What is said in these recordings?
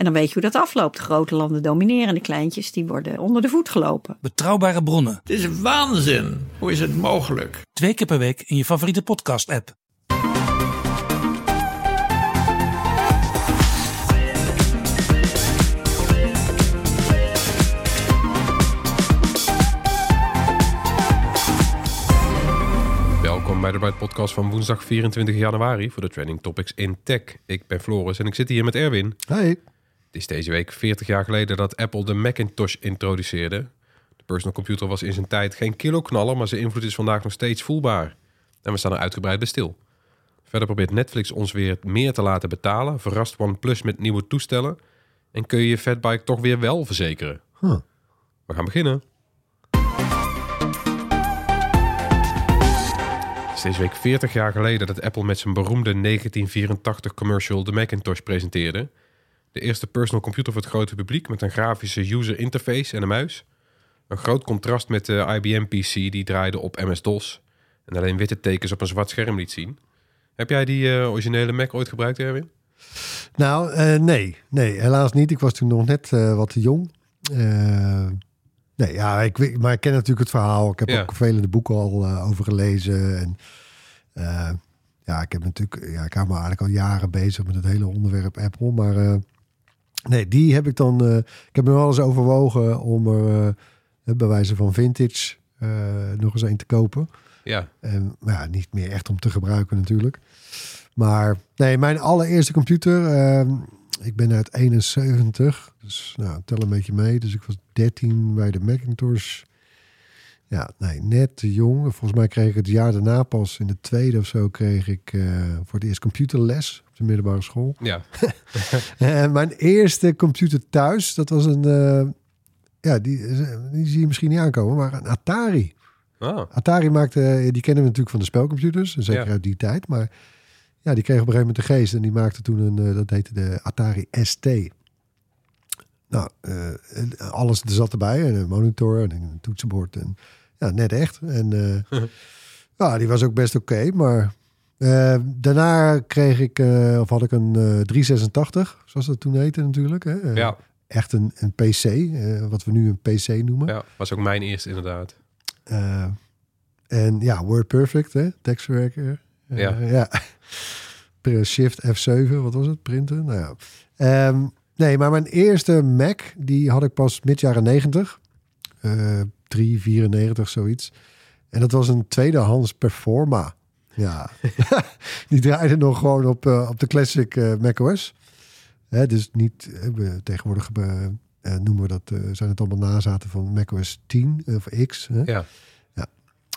En dan weet je hoe dat afloopt. De grote landen domineren en de kleintjes die worden onder de voet gelopen. Betrouwbare bronnen, Het is waanzin. Hoe is het mogelijk? twee keer per week in je favoriete podcast-app. Welkom bij de Byte Podcast van woensdag 24 januari voor de Trending Topics in Tech. Ik ben Floris en ik zit hier met Erwin. Hey. Het is deze week 40 jaar geleden dat Apple de Macintosh introduceerde. De personal computer was in zijn tijd geen kiloknaller, maar zijn invloed is vandaag nog steeds voelbaar. En we staan er uitgebreid bij stil. Verder probeert Netflix ons weer meer te laten betalen, verrast OnePlus met nieuwe toestellen en kun je je fatbike toch weer wel verzekeren. Huh. We gaan beginnen. Het is deze week 40 jaar geleden dat Apple met zijn beroemde 1984 commercial de Macintosh presenteerde. De eerste personal computer voor het grote publiek met een grafische user interface en een muis. Een groot contrast met de IBM PC die draaide op MS-DOS en alleen witte tekens op een zwart scherm liet zien. Heb jij die eh, originele Mac ooit gebruikt, Erwin? Nou, eh, nee. Nee, helaas niet. Ik was toen nog net eh, wat te jong. Nee, ja, ik, maar ik ken natuurlijk het verhaal. Ik heb Ja. ook vele boeken al over gelezen. En, ja, ik heb natuurlijk, ja, ik hou me eigenlijk al jaren bezig met het hele onderwerp Apple. Maar nee, die heb ik dan, eh, ik heb me wel eens overwogen om er eh, bij wijze van vintage eh, nog eens een te kopen. Ja, En maar ja, niet meer echt om te gebruiken natuurlijk. Maar nee, mijn allereerste computer. ehm, ik ben uit 71. Dus nou, tel een beetje mee. Dus ik was 13 bij de Macintosh. Ja, nee, net te jong. Volgens mij kreeg ik het jaar daarna pas in de tweede of zo kreeg ik voor het eerst computerles de middelbare school. ja. En mijn eerste computer thuis, dat was een, eh, ja, die, die zie je misschien niet aankomen, maar een Atari. Ah, Atari maakte, die kennen we natuurlijk van de spelcomputers, zeker Ja. uit die tijd. Maar ja, die kreeg op een gegeven moment de geest en die maakte toen een, eh, dat heette de Atari ST. Nou, eh, en alles er zat erbij, en een monitor en een toetsenbord en ja, net echt. En eh, ja, die was ook best oké, maar eh, daarna kreeg ik, eh, of had ik een eh 386, zoals dat toen heette natuurlijk. Hè? Ja, Echt een, een PC, wat we nu een PC noemen. ja, was ook mijn eerste inderdaad. En ja, WordPerfect, hè? tekstverwerker. Ja. ja. Shift F7, wat was het? Printen? Nou ja. Ehm, nee, maar mijn eerste Mac, die had ik pas mid jaren 90. Eh 394, zoiets. En dat was een tweedehands Performa. Ja, die draaide nog gewoon op, eh, op de classic eh, macOS. Hè, dus niet, eh, we- tegenwoordig noemen we dat, zijn het allemaal nazaten van macOS 10 of X. Hè? Ja,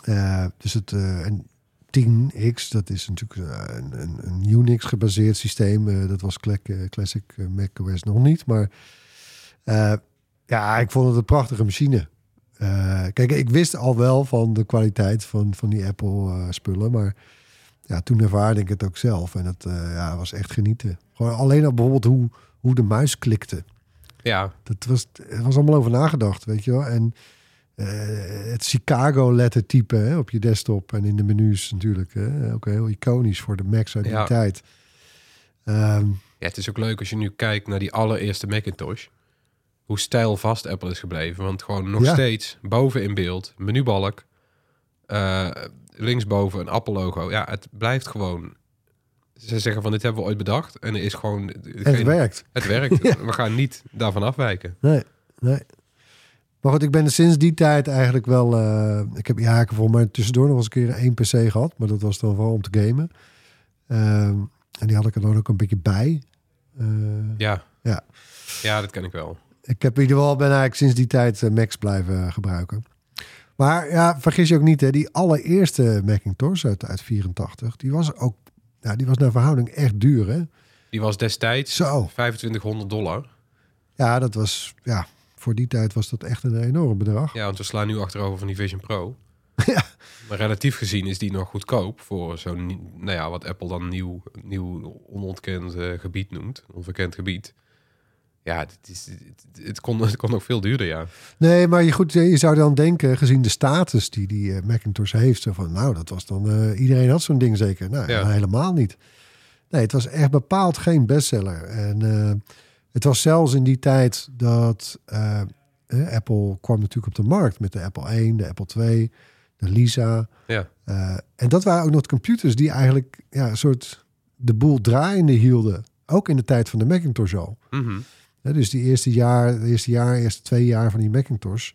Eh, dus het en 10X, dat is natuurlijk een, een, een Unix-gebaseerd systeem. Eh, dat was cla- Classic macOS nog niet. Maar ja, ik vond het een prachtige machine. Eh, kijk, ik wist al wel van de kwaliteit van, van die Apple-spullen. maar ja, toen ervaarde ik het ook zelf. En het eh, ja, was echt genieten. Gewoon alleen al bijvoorbeeld hoe, hoe de muis klikte. ja, Dat was, er was allemaal over nagedacht, weet je wel. En eh, het Chicago-lettertype hè, op je desktop en in de menus natuurlijk. Hè, ook heel iconisch voor de Macs uit die Ja. tijd. Ehm, Ja, het is ook leuk als je nu kijkt naar die allereerste Macintosh. Hoe stijlvast Apple is gebleven. Want gewoon nog Ja. steeds boven in beeld, menubalk. eh, linksboven een Apple-logo. Ja, het blijft gewoon. Ze zeggen van dit hebben we ooit bedacht. En er is gewoon... het werkt. Het werkt. We gaan niet daarvan afwijken. Nee, nee. Maar goed, ik ben er sinds die tijd eigenlijk wel... eh, ik heb ja, ik heb volgens mij tussendoor nog eens een keer één PC gehad. Maar dat was dan vooral om te gamen. Ehm, en die had ik er dan ook een beetje bij. Eh, Ja. Ja. Ja, dat ken ik wel. Ik heb in ieder geval ben eigenlijk sinds die tijd eh, Macs blijven gebruiken. Maar ja, vergis je ook niet, hè, die allereerste Macintosh uit, uit 84, die was ook, ja, die was naar verhouding echt duur, hè? Die was destijds Zo. 2500 dollar. Ja, dat was, ja, voor die tijd was dat echt een enorm bedrag. Ja, want we slaan nu achterover van die Vision Pro. Maar relatief gezien is die nog goedkoop voor zo'n, nou ja, wat Apple dan nieuw, nieuw onontkend eh, gebied noemt, onverkend gebied. Ja, het, is, het, het kon, het kon nog veel duurder, ja. Nee, maar je, goed, je zou dan denken, gezien de status die die eh, Macintosh heeft, van, nou, dat was dan, eh, iedereen had zo'n ding zeker. Nou, Ja. helemaal niet. Nee, het was echt bepaald geen bestseller. En eh, het was zelfs in die tijd dat Apple kwam natuurlijk op de markt met de Apple 1, de Apple 2, de Lisa. Ja, en dat waren ook nog computers die eigenlijk ja, een soort de boel draaiende hielden. Ook in de tijd van de Macintosh al. Mhm. Dus die eerste jaar, de eerste jaar, eerste twee jaar van die Macintosh,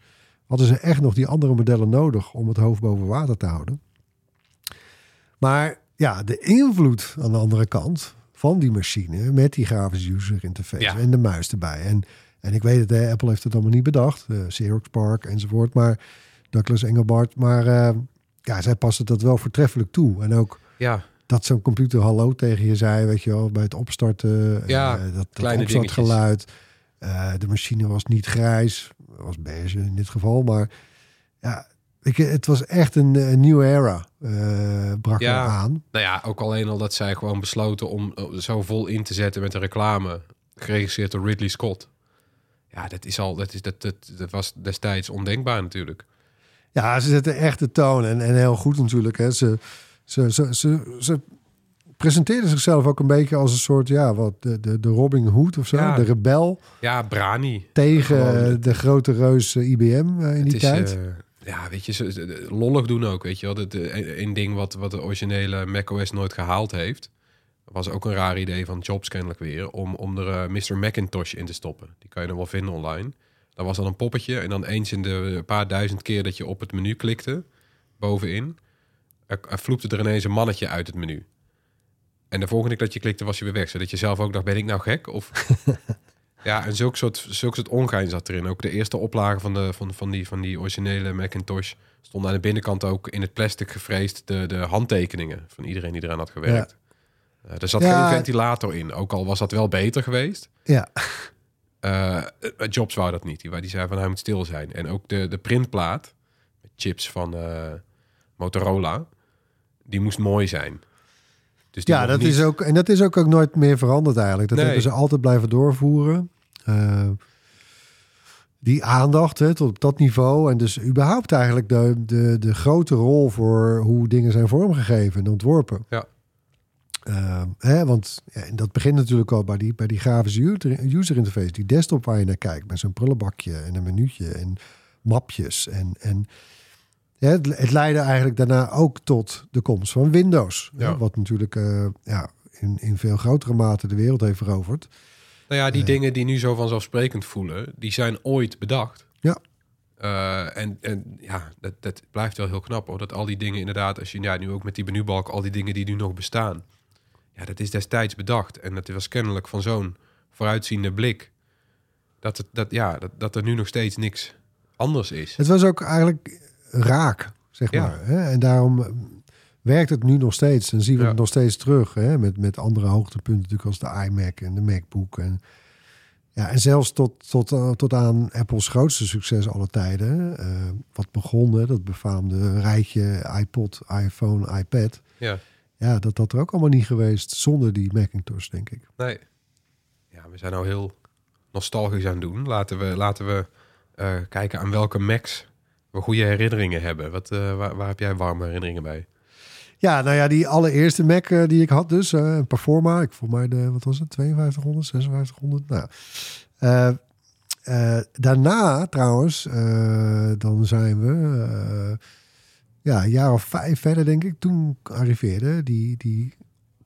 hadden ze echt nog die andere modellen nodig om het hoofd boven water te houden. Maar ja, de invloed aan de andere kant van die machine met die grafische user interface Ja. en de muis erbij. En, en ik weet het, hè, Apple heeft het allemaal niet bedacht, eh Xerox Park enzovoort, maar Douglas Engelbart, maar eh, ja, zij passen dat wel voortreffelijk toe. En ook ja, dat zo'n computer hallo tegen je zei, weet je wel, bij het opstarten. Ja, eh, dat, dat opstartgeluid. Eh, de machine was niet grijs, was beige in dit geval, maar ja, ik, het was echt een, een nieuwe era, eh, brak Ja. er aan. nou ja, ook alleen al dat zij gewoon besloten om eh, zo vol in te zetten met een reclame, geregisseerd door Ridley Scott. Ja, dat is al, dat is dat, dat, dat was destijds ondenkbaar natuurlijk. Ja, ze zetten echt de toon en, en heel goed natuurlijk. Hè. Ze, ze, ze, ze, ze presenteerden zichzelf ook een beetje als een soort, ja, wat de, de, de Robin Hood of zo, Ja. de rebel Ja, Brani. tegen Gewoon, de grote reus eh, IBM eh, in Het die is, tijd. eh, ja, weet je, ze, lollig doen ook, weet je wel. Dat, eh, een ding wat, wat de originele macOS nooit gehaald heeft. was ook een raar idee van Jobs kennelijk weer... om, om er Mr. Macintosh in te stoppen. Die kan je nog wel vinden online. Dat was dan een poppetje en dan eens in de paar duizend keer... dat je op het menu klikte, bovenin... er, er vloepte er ineens een mannetje uit het menu. En de volgende keer dat je klikte was hij weer weg. Zodat je zelf ook dacht, ben ik nou gek? Of... Ja, en zulk soort, zulk soort ongein zat erin. Ook de eerste oplage van, de, van, van, die, van die originele Macintosh... stond aan de binnenkant ook in het plastic gefreesd... de, de handtekeningen van iedereen die eraan had gewerkt. Eh, er zat Ja. geen ventilator in. Ook al was dat wel beter geweest. Ja, eh, Jobs wou dat niet. Die, zei van hij moet stil zijn. En ook de, de printplaat... met chips van Motorola... die moest mooi zijn. Dus ja dat niet- is ook, en dat is ook, ook nooit meer veranderd eigenlijk. Dat Nee. hebben ze altijd blijven doorvoeren. Eh, die aandacht hè, tot op dat niveau. En dus überhaupt eigenlijk de, de, de grote rol voor hoe dingen zijn vormgegeven en ontworpen. Ja. Eh, hè, want ja, en dat begint natuurlijk al bij die, bij die grafische user, interface. Die desktop waar je naar kijkt. Met zo'n prullenbakje en een minuutje en mapjes. En, en het, het leidde eigenlijk daarna ook tot de komst van Windows. Ja. wat natuurlijk eh, ja, in, in veel grotere mate de wereld heeft veroverd. Nou ja, die Eh. dingen die nu zo vanzelfsprekend voelen, die zijn ooit bedacht. Ja. Eh, en, en ja, dat, dat blijft wel heel knap hoor. Dat al die dingen inderdaad, als je ja, nu ook met die menubalk, al die dingen die nu nog bestaan. Ja, dat is destijds bedacht. En dat was kennelijk van zo'n vooruitziende blik. Dat, het, dat, ja, dat, dat er nu nog steeds niks anders is. Het was ook eigenlijk raak, zeg Ja. maar. Hè? En daarom eh, werkt het nu nog steeds. En zien we Ja. het nog steeds terug. Hè? Met, met andere hoogtepunten natuurlijk als de iMac en de MacBook. En, ja, en zelfs tot, tot, eh, tot aan Apples grootste succes alle tijden. eh, wat begon, hè, dat befaamde rijtje iPod, iPhone, iPad. Ja, Ja, dat dat er ook allemaal niet geweest zonder die Macintosh, denk ik. nee. Ja, we zijn nou heel nostalgisch aan het doen. Laten we, laten we kijken aan welke Macs we goede herinneringen hebben. Wat, eh, waar, waar heb jij warme herinneringen bij? Ja, nou ja, die allereerste Mac eh, die ik had dus, eh, een Performa. Ik voel mij de, wat was het, 5200, 5600? Nou, daarna trouwens, dan zijn we ja, een jaar of vijf verder denk ik. Toen arriveerde die, die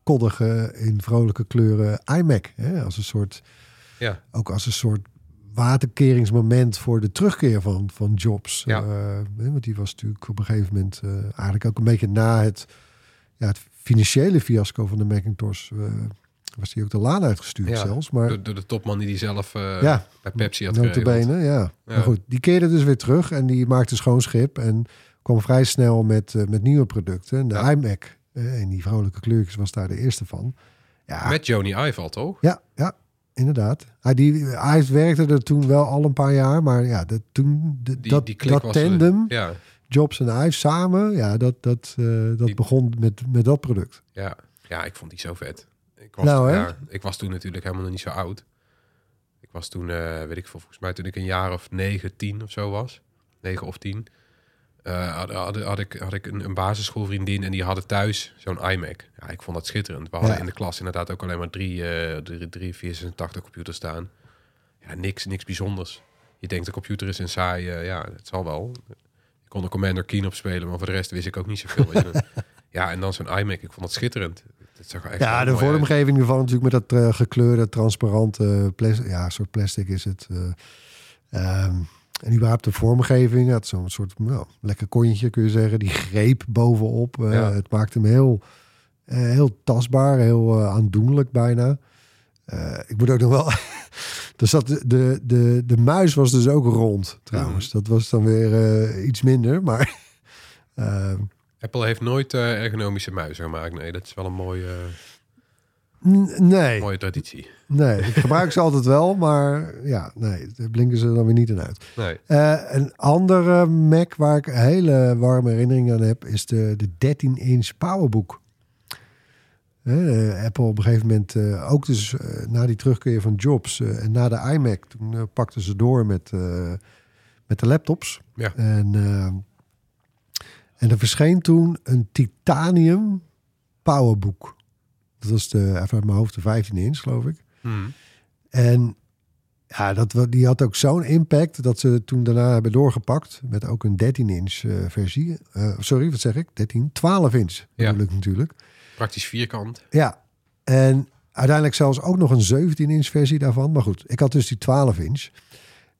koddige in vrolijke kleuren iMac. Hè, als een soort, Ja. ook als een soort waterkeringsmoment voor de terugkeer van, van Jobs. Ja. Eh, want die was natuurlijk op een gegeven moment eh, eigenlijk ook een beetje na het, ja, het financiële fiasco van de Macintosh. eh, was die ook de laan uitgestuurd Ja, zelfs. Maar Door, door de topman die die zelf Ja. bij Pepsi had notabene, ja. Maar goed, die keerde dus weer terug en die maakte schoon schip en kwam vrij snel met, met nieuwe producten. En de Ja. iMac, en die vrolijke kleurtjes was daar de eerste van. Ja, Met Joni Ive al, toch? ja, ja, inderdaad. Hij, die, hij werkte er toen wel al een paar jaar, maar ja, de, toen, de, Die, dat, die klik dat was... tandem ja, Jobs en Ive samen, ja, dat, dat, eh, dat Die- begon met, met dat product. Ja. ja, ik vond die zo vet. Ik was, Nou, toen, ja, ik was toen natuurlijk helemaal nog niet zo oud. Ik was toen, eh, weet ik veel, volgens mij toen ik een jaar of negen, tien of zo was. Negen of tien. Eh, had, had, had ik, had ik een, een basisschoolvriendin en die hadden thuis zo'n iMac. Ja, ik vond dat schitterend. We hadden Ja. in de klas inderdaad ook alleen maar drie, eh drie, drie 486 computers staan. Ja, niks, niks bijzonders. Je denkt de computer is een saai, ja, het zal wel. Ik kon de Commander Keen op spelen, maar voor de rest wist ik ook niet zoveel. ja, en dan zo'n iMac, ik vond dat schitterend. Het zag echt Ja, de vormgeving ervan natuurlijk met dat eh, gekleurde, transparante plastic. Ja, soort plastic is het. ehm, en überhaupt de vormgeving. Is zo'n soort nou, lekker kontje kun je zeggen. Die greep bovenop. eh, Ja. Het maakt hem heel, eh, heel tastbaar, heel eh, aandoenlijk bijna. Ik moet ook nog wel... Dus dat de, de, de, muis was dus ook rond trouwens. Dat was dan weer iets minder. Maar Apple heeft nooit ergonomische muizen gemaakt. Nee, dat is wel een mooie, nee. mooie traditie. Nee, ik gebruik ze altijd wel, maar ja, nee, daar blinken ze dan weer niet in uit. Nee. Eh, een andere Mac waar ik hele warme herinneringen aan heb, is de, de 13-inch Powerbook. Eh, Apple op een gegeven moment, eh, ook dus na die terugkeer van Jobs en na de iMac, toen pakten ze door met, met de laptops. Ja. En, en er verscheen toen een titanium Powerbook. Dat was de, even uit mijn hoofd, de 15 inch, geloof ik. Hmm. En ja, dat, die had ook zo'n impact dat ze toen daarna hebben doorgepakt met ook een 13-inch eh, versie. Eh, sorry, wat zeg ik? 13, 12 inch Ja. natuurlijk. Praktisch vierkant. Ja, en uiteindelijk zelfs ook nog een 17-inch versie daarvan. Maar goed, ik had dus die 12 inch.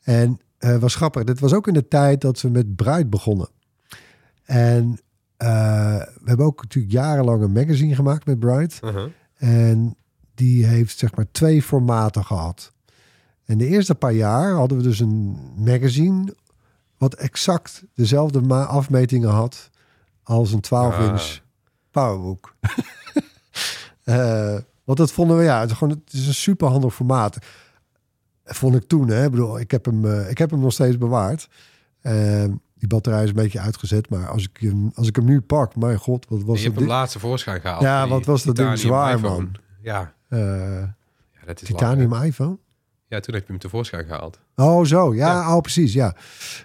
En eh was grappig, dit was ook in de tijd dat we met Bruid begonnen. En we hebben ook natuurlijk jarenlang een magazine gemaakt met Bright. Uh-huh. En die heeft zeg maar twee formaten gehad. En de eerste paar jaar hadden we dus een magazine... wat exact dezelfde afmetingen had... als een 12-inch powerbook. Eh, want dat vonden we, ja, het is, gewoon, het is een super handig formaat. Vond ik toen, hè. Ik bedoel, ik heb hem, eh, ik heb hem nog steeds bewaard. Eh, die batterij is een beetje uitgezet, maar als ik hem, als ik hem nu pak, mijn god, wat je was hebt dat? hem laatste voorschijn gehaald. Ja, wat was dat ding zwaar, iPhone. man. Ja, Eh, ja, dat is titanium iPhone? Ja, toen heb je hem tevoorschijn gehaald. Oh, zo. Ja, Ja. Oh, precies. Ja.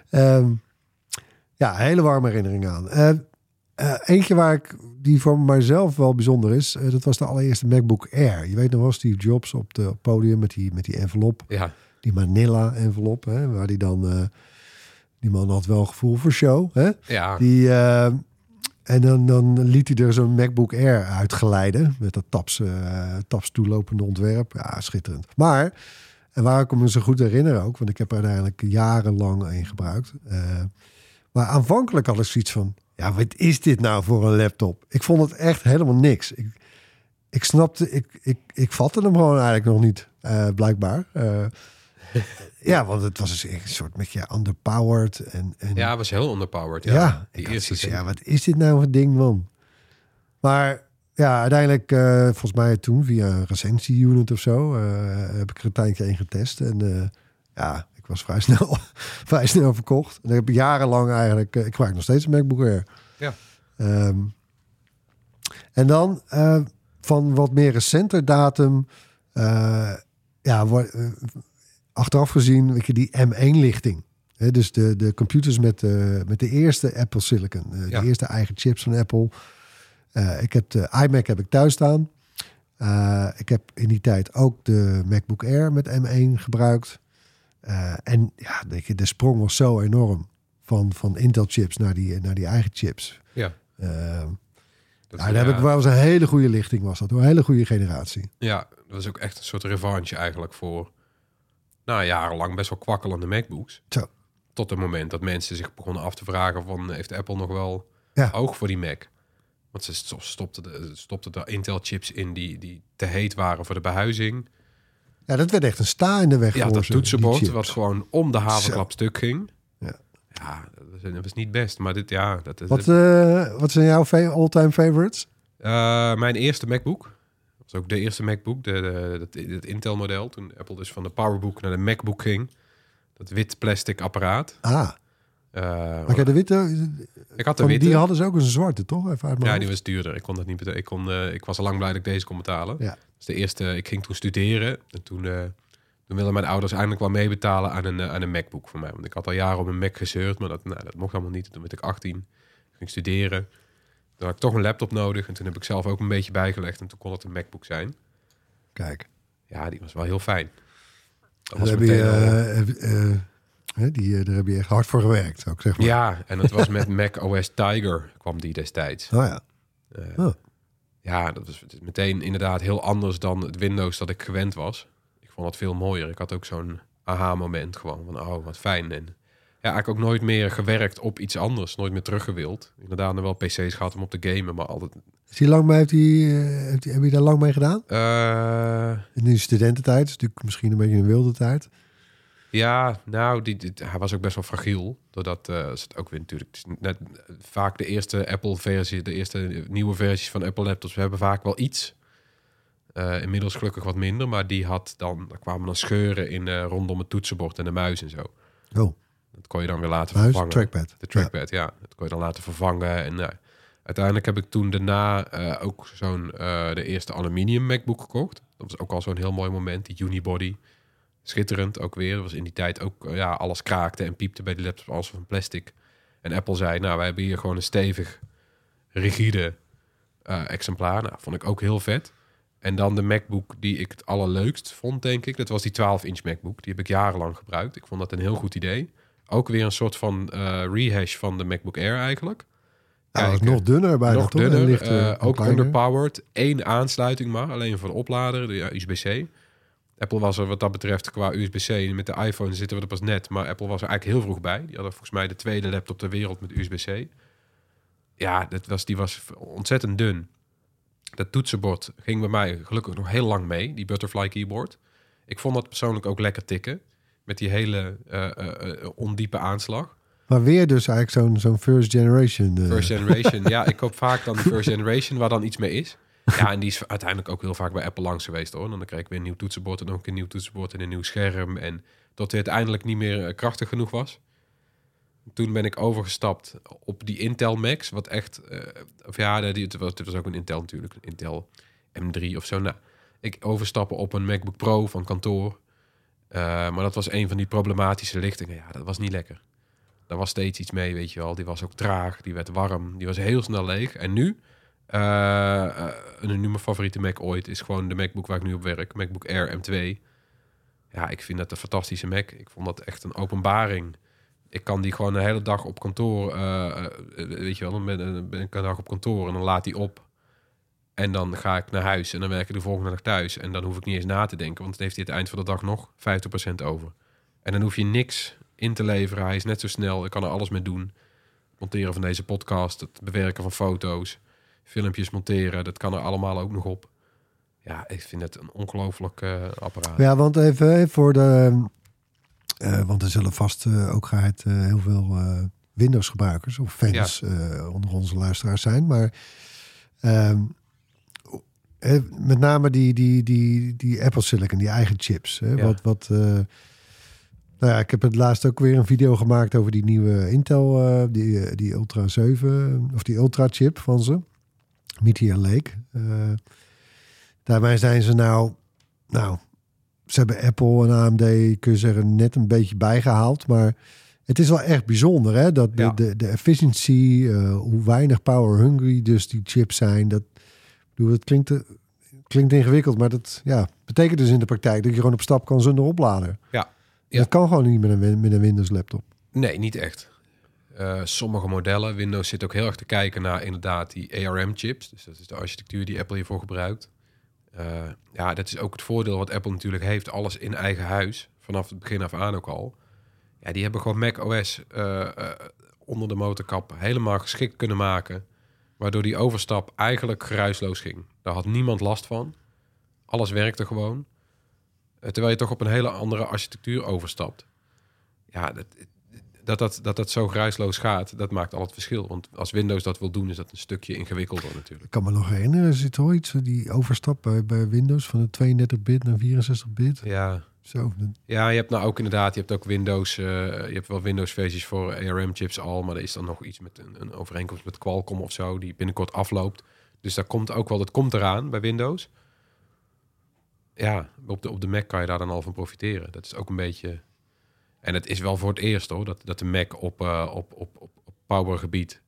Ehm, ja, hele warme herinnering aan. Eh, eentje waar ik, die voor mijzelf wel bijzonder is, dat was de allereerste MacBook Air. Je weet nog wel, Steve Jobs op het podium met die, met die envelop, Ja, die Manila envelop, hè, waar die dan, die man had wel gevoel voor show. Hè? ja. Die, eh, en dan, dan liet hij er zo'n MacBook Air uitgeleiden. Met dat taps, eh taps toelopende ontwerp. Ja, schitterend. Maar, en waar ik me zo goed herinner ook... want ik heb er uiteindelijk jarenlang een gebruikt. eh, maar aanvankelijk had ik zoiets van... ja, wat is dit nou voor een laptop? Ik vond het echt helemaal niks. Ik, ik snapte... Ik, ik, ik vatte hem gewoon eigenlijk nog niet, blijkbaar. Ja, want het was dus een soort beetje underpowered. En, en ja, was heel underpowered. Ja, ja, die eerste zoiets, ja, wat is dit nou voor ding, man? Maar ja, uiteindelijk, eh, volgens mij toen via een recensie-unit of zo, eh, heb ik er een tijdje in getest. En eh, ja, ik was vrij snel, vrij snel verkocht. En ik heb jarenlang eigenlijk, ik gebruik nog steeds een MacBook Air. Ja. Ehm, en dan van wat meer recenter datum, ja, wo- eh, achteraf gezien, weet je, die M1-lichting. Hè, dus de, de computers met, de met de eerste Apple Silicon. eh, Ja. De eerste eigen chips van Apple. Eh, ik heb de iMac heb ik thuis staan. Eh, ik heb in die tijd ook de MacBook Air met M1 gebruikt. Eh, en ja, weet je, de sprong was zo enorm. Van, van Intel chips naar die, naar die eigen chips. Ja, Eh, dat, ja, daar heb ik wel eens een hele goede lichting was dat. hoor. Een hele goede generatie. ja, dat was ook echt een soort revanche eigenlijk voor... Nou, jarenlang best wel kwakkelende MacBooks. Zo. Tot het moment dat mensen zich begonnen af te vragen van... heeft Apple nog wel Ja. oog voor die Mac? Want ze sto- stopten de, stopten de Intel-chips in die, die te heet waren voor de behuizing. Ja, dat werd echt een sta in de weg Ja, voor dat ze, toetsenbord wat gewoon om de havenklap stuk ging. Ja. Ja, dat was, niet best. Maar dit, ja, dat, Wat, eh, wat zijn jouw all-time favorites? Eh, mijn eerste MacBook. Was ook de eerste MacBook, de, de, dat- het Intel-model. Toen Apple dus van de PowerBook naar de MacBook ging. Dat wit plastic apparaat. Ah, Eh, Maar kijk, de witte, ik had de witte. die hadden ze ook een zwarte, toch? Even uit mijn Ja, hoofd. die was duurder. Ik kon dat niet ik, kon, eh, ik was al lang blij dat ik deze kon betalen. Ja. Dus de eerste, ik ging toen studeren. En toen, toen wilden mijn ouders eindelijk wel meebetalen aan een, aan een MacBook voor mij. Want ik had al jaren op een Mac gezeurd, maar dat, nou, dat mocht allemaal niet. Toen werd ik 18, ging studeren. Toen had ik toch een laptop nodig. En toen heb ik zelf ook een beetje bijgelegd. En toen kon het een MacBook zijn. Kijk, Ja, die was wel heel fijn. Dat was heb je, eh, eh, die, eh, daar heb je echt hard voor gewerkt, zou ik zeggen. Ja, en het was met Mac OS Tiger kwam die destijds. Oh ja. Oh. Ja, dat was meteen inderdaad heel anders dan het Windows dat ik gewend was. Ik vond dat veel mooier. Ik had ook zo'n aha-moment gewoon van, oh, wat fijn. En eigenlijk ook nooit meer gewerkt op iets anders. Nooit meer teruggewild. Inderdaad, nog wel PC's gehad om op te gamen, maar altijd... Is lang mee, heeft die, eh, heeft heb je daar lang mee gedaan? Eh, In die studententijd, is natuurlijk misschien een beetje een wilde tijd. ja, nou, die, die- hij was ook best wel fragiel. Doordat eh, is het ook weer natuurlijk... net, vaak de eerste Apple-versie, de eerste nieuwe versies van Apple laptops... we hebben vaak wel iets... Inmiddels gelukkig wat minder, maar die had dan, kwamen dan scheuren in rondom het toetsenbord en de muis en zo. Oh, Dat kon je dan weer laten muis, vervangen. trackpad. De trackpad, ja. Dat kon je dan laten vervangen. En nou, uiteindelijk heb ik toen daarna eh, ook zo'n eh, de eerste aluminium MacBook gekocht. Dat was ook al zo'n heel mooi moment. Die unibody. Schitterend ook weer. Dat was in die tijd ook, eh, ja, alles kraakte en piepte bij die laptop als van plastic. En Apple zei, nou, wij hebben hier gewoon een stevig, rigide exemplaar. Nou, vond ik ook heel vet. En dan de MacBook die ik het allerleukst vond, denk ik. Dat was die 12-inch MacBook. Die heb ik jarenlang gebruikt. Ik vond dat een heel goed idee. Ook weer een soort van eh, rehash van de MacBook Air eigenlijk. Kijk, nog dunner bijna, nog toch? En dunner, lichter eh, ook kleiner. underpowered. Eén aansluiting maar, alleen voor de oplader, de USB-C. Apple was er wat dat betreft qua USB-C. Met de iPhone zitten we er pas net. Maar Apple was er eigenlijk heel vroeg bij. Die hadden volgens mij de tweede laptop ter wereld met USB-C. Ja, dat was, die was ontzettend dun. Dat toetsenbord ging bij mij gelukkig nog heel lang mee. Die butterfly keyboard. Ik vond dat persoonlijk ook lekker tikken. Met die hele eh, eh, eh, ondiepe aanslag. Maar weer dus eigenlijk zo'n zo'n first generation. First generation. ja, ik koop vaak dan de first generation waar dan iets mee is. Ja, en die is uiteindelijk ook heel vaak bij Apple langs geweest hoor. En dan kreeg ik weer een nieuw toetsenbord en ook een nieuw toetsenbord en een nieuw scherm. En tot het uiteindelijk niet meer krachtig genoeg was. Toen ben ik overgestapt op die Intel Max. Wat echt, of ja, die, het, was, het was ook een Intel natuurlijk. Een Intel M3 of zo. Nou, ik overstappen op een MacBook Pro van kantoor. Eh, maar dat was een van die problematische lichtingen. Ja, dat was niet lekker. Daar was steeds iets mee, weet je wel. Die was ook traag, die werd warm, die was heel snel leeg. En nu, en nu mijn favoriete Mac ooit, is gewoon de MacBook waar ik nu op werk. MacBook Air M2. Ja, ik vind dat een fantastische Mac. Ik vond dat echt een openbaring. Ik kan die gewoon de hele dag op kantoor, weet je wel, dan ben, een dag op kantoor en dan laat die op. En dan ga ik naar huis en dan werk ik de volgende dag thuis. En dan hoef ik niet eens na te denken, want dan heeft hij het eind van de dag nog 50% over. En dan hoef je niks in te leveren. Hij is net zo snel. Ik kan er alles mee doen. Monteren van deze podcast, het bewerken van foto's, filmpjes monteren. Dat kan er allemaal ook nog op. Ja, ik vind het een ongelooflijk eh, apparaat. Ja, want even eh, voor de... eh, want er zullen vast eh, ook geheid eh, heel veel Windows-gebruikers of fans onder onze luisteraars zijn. Maar ehm, met name die, die, die, die Apple Silicon, die eigen chips. Ja. Wat, wat, eh, nou ja, ik heb het laatst ook weer een video gemaakt over die nieuwe Intel, eh, die, eh, die Ultra 7, of die Ultra chip van ze. Meteor Lake. Eh, daarbij zijn ze nou, nou, ze hebben Apple en AMD, kun je zeggen, net een beetje bijgehaald. Maar het is wel echt bijzonder, hè? Dat de, Ja. de, de efficiency, hoe weinig power hungry dus die chips zijn. Dat, bedoel, het klinkt, eh, klinkt ingewikkeld, maar dat ja, betekent dus in de praktijk dat je gewoon op stap kan zonder oplader. Ja. Ja. Dat kan gewoon niet met een, met een Windows laptop. Nee, niet echt. Eh, sommige modellen, Windows zit ook heel erg te kijken naar inderdaad die ARM-chips. Dus dat is de architectuur die Apple hiervoor gebruikt. Eh, ja, dat is ook het voordeel wat Apple natuurlijk heeft. Alles in eigen huis, vanaf het begin af aan ook al. Ja, die hebben gewoon Mac OS onder de motorkap helemaal geschikt kunnen maken. Waardoor die overstap eigenlijk geruisloos ging. Daar had niemand last van. Alles werkte gewoon. Eh, terwijl je toch op een hele andere architectuur overstapt. Ja, dat, dat, dat, dat dat zo geruisloos gaat, dat maakt al het verschil. Want als Windows dat wil doen, is dat een stukje ingewikkelder natuurlijk. Ik kan me nog herinneren, er zit iets, die overstap bij, bij Windows van de 32-bit naar 64-bit. Ja, Ja, je hebt nou ook inderdaad, je hebt ook Windows, eh, je hebt wel Windows versies voor ARM-chips al, maar er is dan nog iets met een, een overeenkomst met Qualcomm of zo, die binnenkort afloopt. Dus daar komt ook wel, dat komt eraan bij Windows. Ja, op de, op de Mac kan je daar dan al van profiteren. Dat is ook een beetje... En het is wel voor het eerst hoor, dat, dat de Mac op, uh, op, op, op, powergebied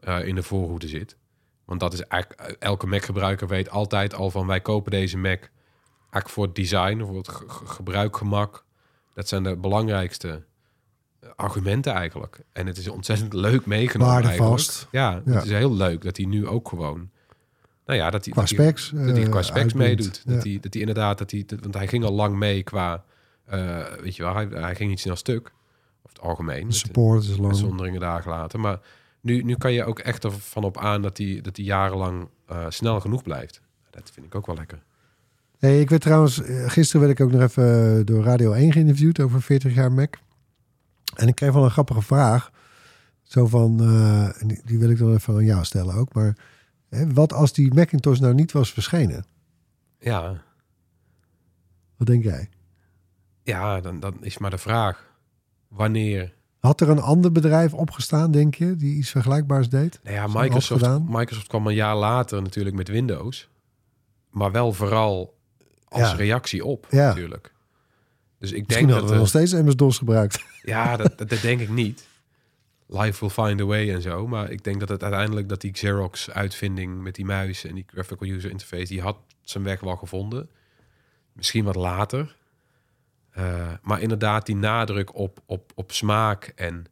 uh, in de voorhoede zit. Want dat is eigenlijk, elke Mac-gebruiker weet altijd al van wij kopen deze Mac eigenlijk voor het design, voor het gebruikgemak. Dat zijn de belangrijkste argumenten eigenlijk. En het is ontzettend leuk meegenomen Waardevast. Ja, ja, het is heel leuk dat hij nu ook gewoon... Nou ja, dat hij qua specs, dat hij qua specs meedoet. Dat, hij, dat hij inderdaad, dat hij, want hij ging al lang mee qua, uh, weet je wel, hij, hij ging niet snel stuk. Of het algemeen. De support is lang. Zonderingen dagen later. Maar nu, nu kan je ook echt ervan op aan dat hij, dat hij jarenlang uh, snel genoeg blijft. Dat vind ik ook wel lekker. Hey, ik werd trouwens, gisteren werd ik ook nog even door Radio 1 geïnterviewd over 40 jaar Mac. En ik kreeg wel een grappige vraag. Zo van, uh, die, die, wil ik dan even aan jou stellen ook. Maar hè, wat als die Macintosh nou niet was verschenen? Ja. Wat denk jij? Ja, dan, dan is maar de vraag. Wanneer? Had er een ander bedrijf opgestaan, denk je, die iets vergelijkbaars deed? Nou ja, Microsoft, Microsoft kwam een jaar later natuurlijk met Windows. Maar wel vooral als Ja. reactie op, Ja. natuurlijk. Dus ik Misschien denk dat... we nog steeds MS-DOS gebruikt. Ja, dat, dat, dat denk ik niet. Life will find a way en zo. Maar ik denk dat het uiteindelijk dat die Xerox-uitvinding met die muis en die graphical user interface, die had zijn weg wel gevonden. Misschien wat later. Eh, maar inderdaad, die nadruk op, op, op smaak en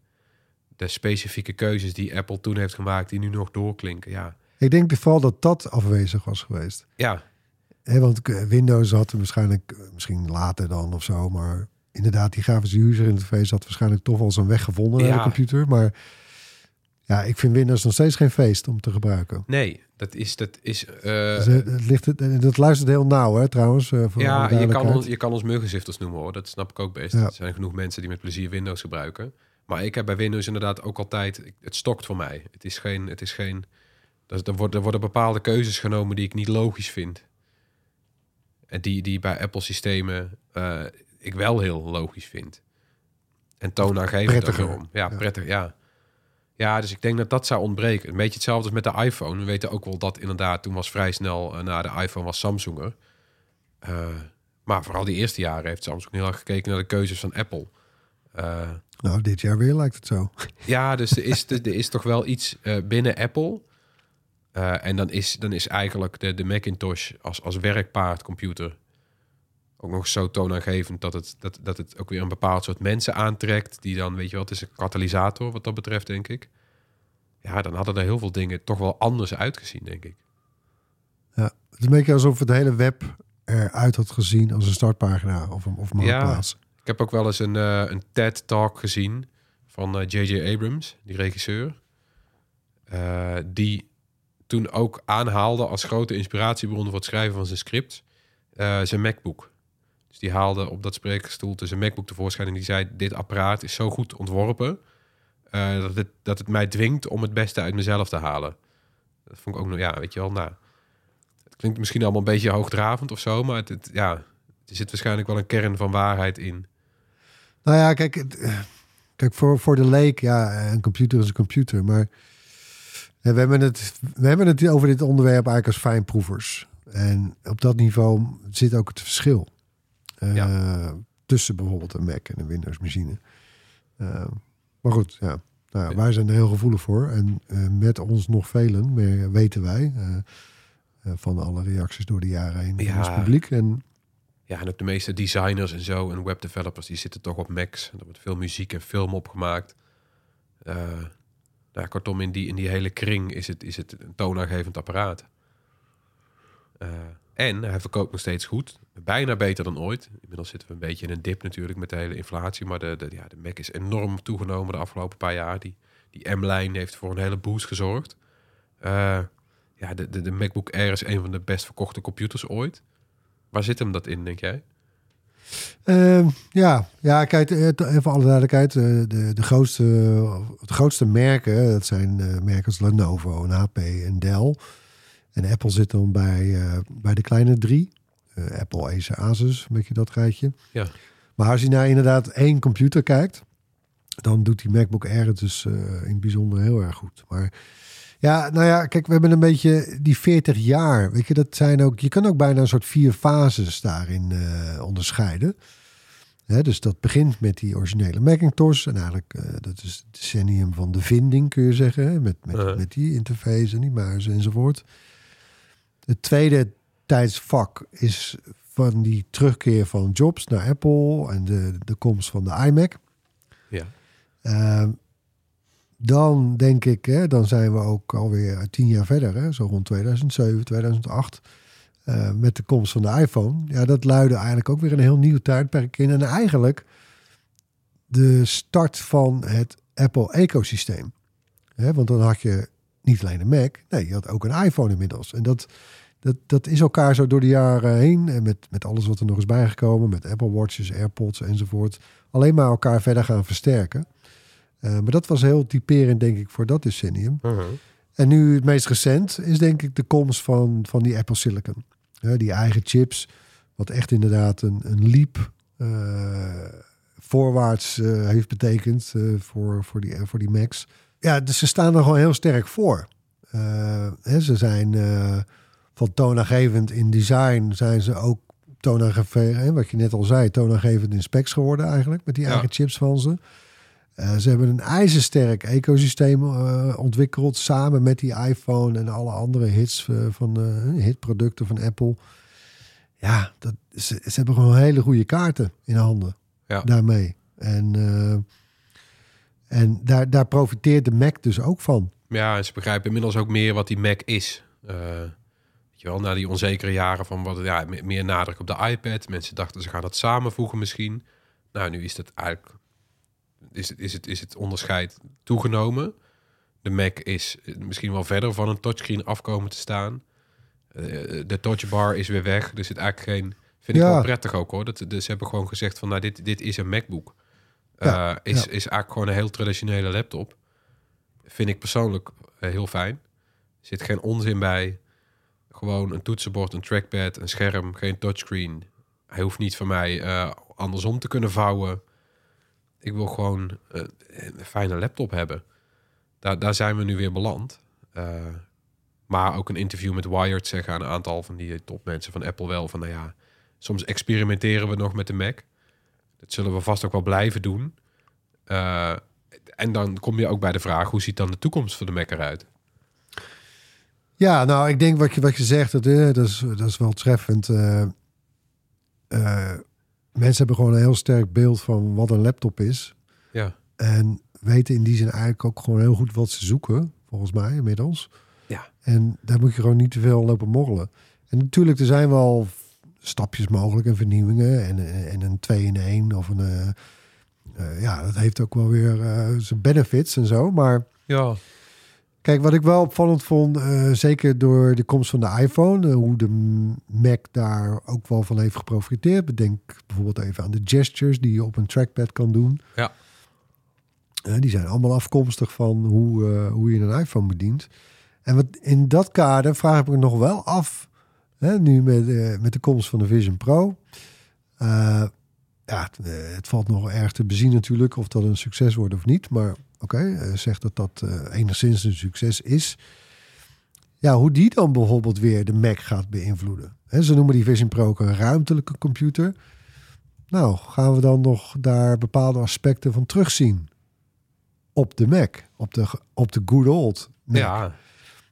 de specifieke keuzes die Apple toen heeft gemaakt, die nu nog doorklinken. Ja, Ik denk vooral dat dat afwezig was geweest. ja, Want eh, Windows had waarschijnlijk, eh, misschien later dan of zo, maar inderdaad, die grafische user interface had waarschijnlijk toch wel zijn weg gevonden naar de computer. Maar ja, ik vind Windows nog steeds geen feest om te gebruiken. nee, dat is... Dat is eh, Dus, het ligt, het, dat luistert heel nauw, hè, trouwens. voor Ja, je kan, ons, je kan ons muggenzifters noemen hoor. Dat snap ik ook best. Ja. Er zijn genoeg mensen die met plezier Windows gebruiken. Maar ik heb bij Windows inderdaad ook altijd... Het stokt voor mij. Het is geen... Het is geen worden, er worden bepaalde keuzes genomen die ik niet logisch vind. Die, die bij Apple-systemen eh, ik wel heel logisch vind. En toonaangevend ook erom. Ja, Ja. prettig, ja. Ja, dus ik denk dat dat zou ontbreken. Een beetje hetzelfde als met de iPhone. We weten ook wel dat inderdaad... toen was vrij snel eh, na de iPhone was Samsung er. Eh, maar vooral die eerste jaren heeft Samsung heel erg gekeken naar de keuzes van Apple. Nou, dit jaar weer lijkt het zo. ja, dus er is, er is toch wel iets binnen Apple. Eh, en dan is, dan is eigenlijk de, de Macintosh als, als werkpaardcomputer ook nog zo toonaangevend dat het, dat, dat het ook weer een bepaald soort mensen aantrekt. Die dan, weet je wel, het is een katalysator wat dat betreft, denk ik. Ja, dan hadden er heel veel dingen toch wel anders uitgezien, denk ik. Ja, het is een beetje alsof het hele web eruit had gezien als een startpagina of een of marktplaats. Ik heb ook wel eens een, eh, een TED-talk gezien van eh, J.J. Abrams, die regisseur. Eh, die toen ook aanhaalde als grote inspiratiebron voor het schrijven van zijn script eh, zijn MacBook. Dus die haalde op dat spreekstoel zijn MacBook tevoorschijn en die zei: Dit apparaat is zo goed ontworpen eh, dat, het, dat het mij dwingt om het beste uit mezelf te halen. Dat vond ik ook nog, ja, weet je wel, nou. Het klinkt misschien allemaal een beetje hoogdravend of zo, maar het, het- ja, er zit waarschijnlijk wel een kern van waarheid in. Nou ja, kijk, eh, kijk voor, voor de leek, ja, een computer is een computer. Maar we hebben, het, we hebben het over dit onderwerp eigenlijk als fijnproevers. En op dat niveau zit ook het verschil. eh, Tussen bijvoorbeeld een Mac en een Windows machine. Eh, maar goed, ja. Nou, ja, wij zijn er heel gevoelig voor. En eh, met ons nog velen, meer weten wij. van alle reacties door de jaren heen in Ja. ons publiek. En Ja, en ook de meeste designers en zo en webdevelopers, die zitten toch op Macs. Er wordt veel muziek en film opgemaakt. Kortom, in die, in die hele kring is het, is het een toonaangevend apparaat. Eh, en hij verkoopt nog steeds goed. Bijna beter dan ooit. Inmiddels zitten we een beetje in een dip natuurlijk met de hele inflatie. Maar de, de, ja, de Mac is enorm toegenomen de afgelopen paar jaar. Die, die M-lijn heeft voor een hele boost gezorgd. Eh, ja, de, de, de MacBook Air is een van de best verkochte computers ooit. Waar zit hem dat in, denk jij? Ehm, ja, ja, kijk, eh, even alle duidelijkheid. eh, De, de, grootste, de grootste merken, dat zijn eh, merken als Lenovo en HP en Dell. En Apple zit dan bij, eh, bij de kleine drie. Eh, Apple, Acer, Asus, een beetje dat rijtje. Ja. Maar als je naar inderdaad één computer kijkt, dan doet die MacBook Air het dus eh, in het bijzonder heel erg goed. Maar ja, nou ja, kijk, we hebben een beetje die 40 jaar. Weet je, dat zijn ook. Je kan ook bijna een soort vier fases daarin eh, onderscheiden. Dus dat begint met die originele Macintosh. En eigenlijk, eh, dat is het decennium van de vinding, kun je zeggen. Hè, met, met, Uh-huh. met die interface en die muizen enzovoort. Het tweede tijdsvak is van die terugkeer van Jobs naar Apple en de, de komst van de iMac. Ja. Ehm, dan denk ik, hè, dan zijn we ook alweer tien jaar verder, hè, zo rond 2007, 2008, eh, met de komst van de iPhone. Ja, dat luidde eigenlijk ook weer een heel nieuw tijdperk in. En eigenlijk de start van het Apple-ecosysteem. Want dan had je niet alleen een Mac, nee, je had ook een iPhone inmiddels. En dat, dat, dat is elkaar zo door de jaren heen, en met, met alles wat er nog is bijgekomen, met Apple Watches, AirPods enzovoort, alleen maar elkaar verder gaan versterken. Eh, maar dat was heel typerend, denk ik, voor dat decennium. Uh-huh. En nu het meest recent is denk ik de komst van, van die Apple Silicon. Die eigen chips, wat echt inderdaad een, een leap eh, voorwaarts eh, heeft betekend voor, voor, die, voor die Macs. Ja, dus ze staan er gewoon heel sterk voor. Hè, ze zijn van toonaangevend in design, zijn ze ook toonaangevend, wat je net al zei, toonaangevend in specs geworden eigenlijk, met die Ja. eigen chips van ze. Eh, ze hebben een ijzersterk ecosysteem eh, ontwikkeld samen met die iPhone en alle andere hits eh, van hitproducten van Apple. Ja, dat, ze, ze hebben gewoon hele goede kaarten in handen Ja. daarmee. En, en daar, daar profiteert de Mac dus ook van. Ja, en ze begrijpen inmiddels ook meer wat die Mac is. Weet je wel, na die onzekere jaren van wat, ja, me- meer nadruk op de iPad. Mensen dachten ze gaan dat samenvoegen misschien. Nou, nu is dat eigenlijk is het, is het, is het onderscheid toegenomen. De Mac is eh, misschien wel verder van een touchscreen afkomen te staan. Eh, de touchbar is weer weg. Er zit eigenlijk geen. Vind ik wel prettig ook hoor. Dat, dus ze hebben gewoon gezegd van nou, dit, dit is een MacBook. Ja, Eh, is, ja. is eigenlijk gewoon een heel traditionele laptop. Vind ik persoonlijk eh, heel fijn. Er zit geen onzin bij. Gewoon een toetsenbord, een trackpad, een scherm, geen touchscreen. Hij hoeft niet van mij eh, andersom te kunnen vouwen. Ik wil gewoon eh, een fijne laptop hebben. Daar, daar zijn we nu weer beland. Eh, maar ook een interview met Wired zeggen aan een aantal van die topmensen van Apple wel van, nou ja, soms experimenteren we nog met de Mac. Dat zullen we vast ook wel blijven doen. Eh, en dan kom je ook bij de vraag, hoe ziet dan de toekomst van de Mac eruit? Ja, nou, ik denk wat je, wat je zegt, dat, dat, is, dat is wel treffend. Eh, mensen hebben gewoon een heel sterk beeld van wat een laptop is. Ja, En weten in die zin eigenlijk ook gewoon heel goed wat ze zoeken, volgens mij inmiddels. Ja. En daar moet je gewoon niet te veel lopen morrelen. En natuurlijk, er zijn wel stapjes mogelijk en vernieuwingen. En, en een 2 in 1 of een... eh, eh, ja, dat heeft ook wel weer eh, zijn benefits en zo. Maar ja. Kijk, wat ik wel opvallend vond, eh, zeker door de komst van de iPhone, eh, hoe de Mac daar ook wel van heeft geprofiteerd. Bedenk bijvoorbeeld even aan de gestures die je op een trackpad kan doen. Ja. Eh, die zijn allemaal afkomstig van hoe, hoe je een iPhone bedient. En wat in dat kader vraag ik me nog wel af, hè, nu met, met de komst van de Vision Pro. Ja, het, het valt nog erg te bezien natuurlijk of dat een succes wordt of niet. Maar oké, eh, zeg dat dat eh, enigszins een succes is. Ja, hoe die dan bijvoorbeeld weer de Mac gaat beïnvloeden. Ze noemen die Vision Pro ook een ruimtelijke computer. Nou, gaan we dan nog daar bepaalde aspecten van terugzien? Op de Mac, op de, op de good old Mac. Ja,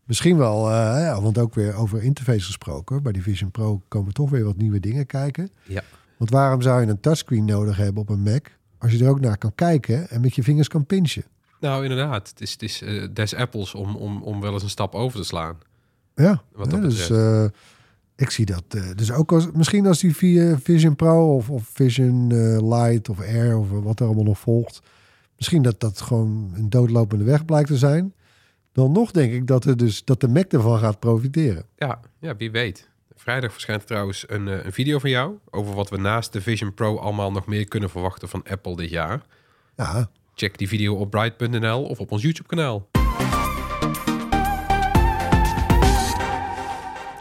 Misschien wel, eh, ja, want ook weer over interface gesproken. Bij die Vision Pro komen toch weer wat nieuwe dingen kijken. Ja. Want waarom zou je een touchscreen nodig hebben op een Mac... als je er ook naar kan kijken en met je vingers kan pinchen? Nou inderdaad. Het is, het is eh, des apples om, om, om wel eens een stap over te slaan. Ja, Wat ja, dus eh, ik zie dat. eh, dus ook als, misschien als die via Vision Pro of, of Vision Lite of Air of wat er allemaal nog volgt. Misschien dat dat gewoon een doodlopende weg blijkt te zijn. Dan nog denk ik dat, er dus, dat de Mac ervan gaat profiteren. Ja, ja, wie weet. Vrijdag verschijnt er trouwens een, een video van jou over wat we naast de Vision Pro allemaal nog meer kunnen verwachten van Apple dit jaar. Ja, Check die video op bright.nl of op ons YouTube kanaal.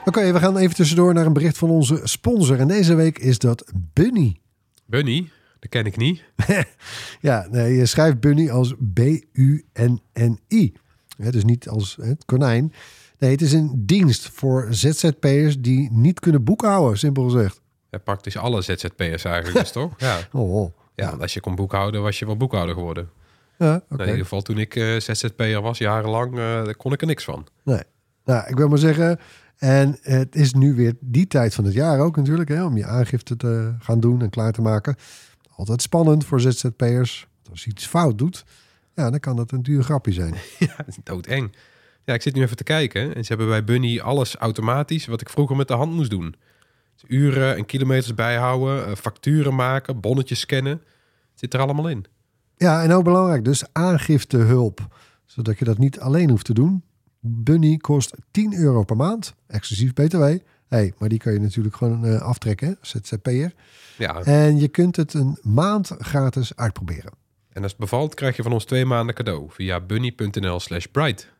Oké, we gaan even tussendoor naar een bericht van onze sponsor. En deze week is dat Bunny. Bunny, dat ken ik niet. Ja, nee, je schrijft Bunny als B-U-N-N-I. Dus niet als het konijn. Nee, het is een dienst voor ZZP'ers die niet kunnen boekhouden, simpel gezegd. Hij pakt dus alle ZZP'ers eigenlijk, dus toch? Ja. Oh, oh. Ja, want als je kon boekhouden, was je wel boekhouder geworden. Ja, oké. In ieder geval toen ik eh ZZP'er was, jarenlang, eh, daar kon ik er niks van. Nee. Nou, ik wil maar zeggen. En het is nu weer die tijd van het jaar ook natuurlijk, hè, om je aangifte te gaan doen en klaar te maken. Altijd spannend voor ZZP'ers. Als je iets fout doet, ja, dan kan dat een duur grapje zijn. Ja, doodeng. Ja, ik zit nu even te kijken. En ze hebben bij Bunny alles automatisch wat ik vroeger met de hand moest doen. Uren en kilometers bijhouden, eh, facturen maken, bonnetjes scannen. Zit er allemaal in. Ja, en ook belangrijk, dus aangiftehulp. Zodat je dat niet alleen hoeft te doen. Bunny kost 10 euro per maand, exclusief BTW. Hey, maar die kan je natuurlijk gewoon eh, aftrekken, ZZP'er. Ja, En je kunt het een maand gratis uitproberen. en als het bevalt krijg je van ons twee maanden cadeau via bunny.nl slash bright.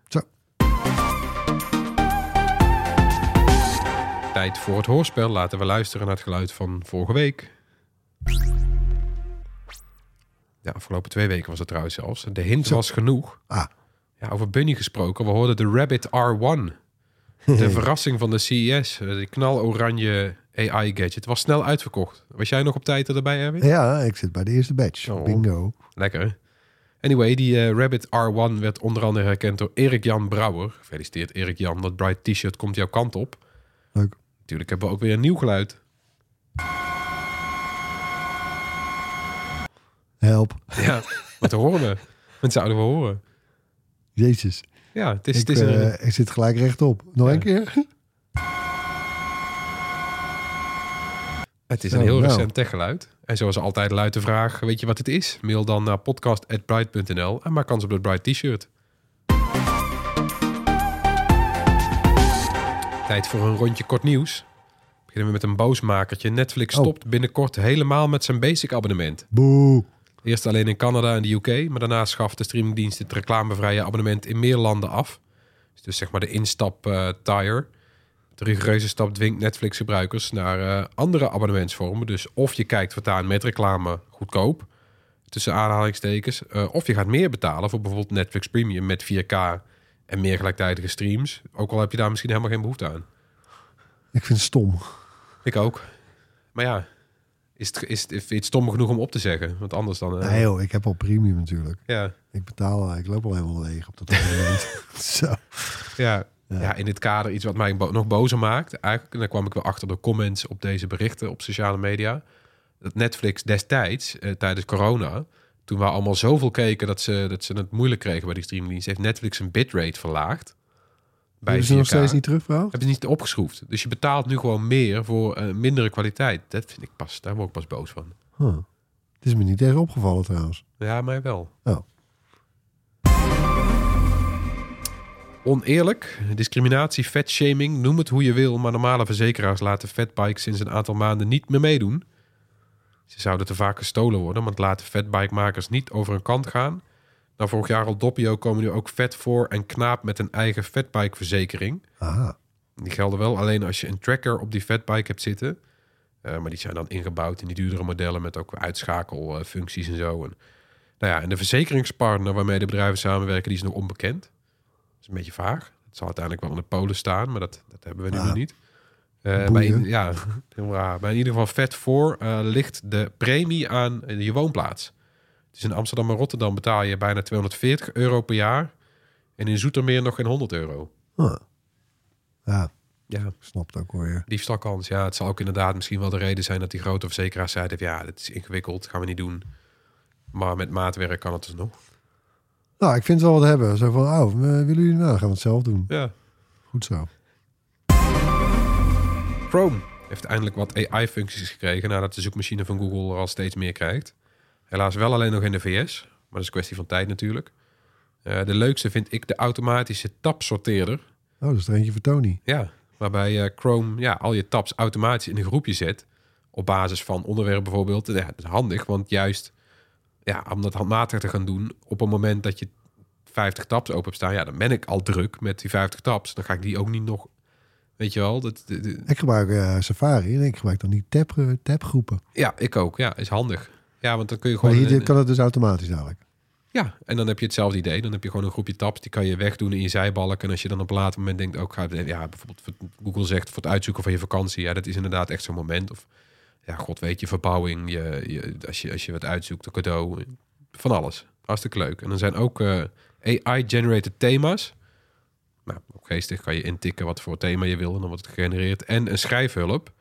Tijd voor het hoorspel. Laten we luisteren naar het geluid van vorige week. Ja, afgelopen twee weken was het trouwens zelfs. De hint was genoeg. Ah, Ja, over Bunny gesproken. We hoorden de Rabbit R1. De verrassing van de CES. Die knaloranje AI-gadget. Het was snel uitverkocht. Was jij nog op tijd erbij, Erwin? ja, ik zit bij de eerste batch. Oh. Bingo. Lekker. Anyway, die eh, Rabbit R1 werd onder andere herkend door Erik-Jan Brouwer. Gefeliciteerd Erik-Jan. Dat Bright T-shirt komt jouw kant op. Leuk. Natuurlijk hebben we ook weer een nieuw geluid. Help. Ja, wat horen we? Wat zouden we horen? Jezus. Ja, het is, Ik, het is een... eh, ik zit gelijk rechtop. Nog Ja. een keer? Het is een Oh, heel nou. recent techgeluid. En zoals altijd luidt de vraag, weet je wat het is? Mail dan naar podcast.bright.nl en maak kans op het Bright t-shirt. Tijd voor een rondje kort nieuws. Beginnen we met een boosmakertje. Netflix Oh. stopt binnenkort helemaal met zijn basic abonnement. Boe. Eerst alleen in Canada en de UK, maar daarna schaft de streamingdienst het reclamevrije abonnement in meer landen af. Dus zeg maar de instap eh. De rigoureuze stap dwingt Netflix gebruikers naar eh, andere abonnementsvormen. Dus of je kijkt voortaan met reclame goedkoop, tussen aanhalingstekens, eh, of je gaat meer betalen voor bijvoorbeeld Netflix Premium met 4K en meer gelijktijdige streams. Ook al heb je daar misschien helemaal geen behoefte aan. Ik vind het stom. Ik ook. Maar ja, is het, is het, het stom genoeg om op te zeggen? Want anders dan... eh, Nee joh, ik heb al premium natuurlijk. ja. Ik betaal, ik loop al helemaal leeg op dat abonnement. Zo. Ja, ja. in dit kader iets wat mij bo- nog bozer maakt. Eigenlijk, en daar kwam ik wel achter de comments op deze berichten op sociale media. Dat Netflix destijds, eh, tijdens corona, toen we allemaal zoveel keken dat ze, dat ze het moeilijk kregen bij die streamingdienst, heeft Netflix een bitrate verlaagd. Bij Hebben ze nog 4K. steeds niet terugvraagd? Hebben ze niet opgeschroefd. Dus je betaalt nu gewoon meer voor eh, mindere kwaliteit. Dat vind ik pas, daar word ik pas boos van. Huh. Het is me niet tegen opgevallen trouwens. Ja, mij wel. Oh. Oneerlijk, discriminatie, vetshaming, noem het hoe je wil, maar normale verzekeraars laten fatbikes sinds een aantal maanden niet meer meedoen. Ze zouden te vaak gestolen worden, want laten fatbikemakers niet over een kant gaan. Nou, vorig jaar al Doppio komen nu ook vet voor en knaap met een eigen fatbike-verzekering. Aha. Die gelden wel alleen als je een tracker op die fatbike hebt zitten. Eh, maar die zijn dan ingebouwd in die duurdere modellen met ook uitschakelfuncties en zo. En, nou ja, en de verzekeringspartner waarmee de bedrijven samenwerken, die is nog onbekend. Dat is een beetje vaag. Het zal uiteindelijk wel in de Polen staan, maar dat, dat hebben we nu Ah. nog niet. In- ja. Maar in ieder geval vet voor eh, ligt de premie aan je woonplaats. Dus in Amsterdam en Rotterdam betaal je bijna 240 euro per jaar. En in Zoetermeer nog geen 100 euro. Huh. Ja, Ja, ik snap het ook wel weer. diefstalkans. Ja, het zal ook inderdaad misschien wel de reden zijn dat die grote verzekeraars zeiden... ja, dit is ingewikkeld, gaan we niet doen. Maar met maatwerk kan het dus nog. Nou, ik vind het wel wat hebben. Zo van, oh, willen jullie nou, gaan we het zelf doen. Ja. Goed zo. Chrome heeft eindelijk wat AI-functies gekregen... nadat de zoekmachine van Google er al steeds meer krijgt. Helaas wel alleen nog in de VS. Maar dat is een kwestie van tijd natuurlijk. Eh, de leukste vind ik de automatische tabsorteerder. Oh, dat is er eentje voor Tony. Ja, waarbij eh, Chrome ja, al je tabs automatisch in een groepje zet. Op basis van onderwerp bijvoorbeeld. Ja, dat is handig, want juist ja, om dat handmatig te gaan doen... op het moment dat je 50 tabs open hebt staan... ja, dan ben ik al druk met die 50 tabs. Dan ga ik die ook niet nog... Weet je wel? Dat, de- de- Ik gebruik eh, Safari en ik gebruik dan die tab, eh, tabgroepen. ja, ik ook. Ja, is handig. Ja, want dan kun je Maar gewoon... hier een- kan het dus automatisch dadelijk. Ja, en dan heb je hetzelfde idee. Dan heb je gewoon een groepje tabs, die kan je wegdoen in je zijbalk. En als je dan op een later moment denkt, ook ga ja, bijvoorbeeld voor- Google zegt voor het uitzoeken van je vakantie. Ja, dat is inderdaad echt zo'n moment. Of ja, god weet je, verbouwing. Je, je, als, je, als je wat uitzoekt, een cadeau. Van alles. Hartstikke leuk. En dan zijn ook eh, AI-generated thema's. Nou, ook geestig kan je intikken wat voor thema je wil en dan wordt het gegenereerd. En een schrijfhulp.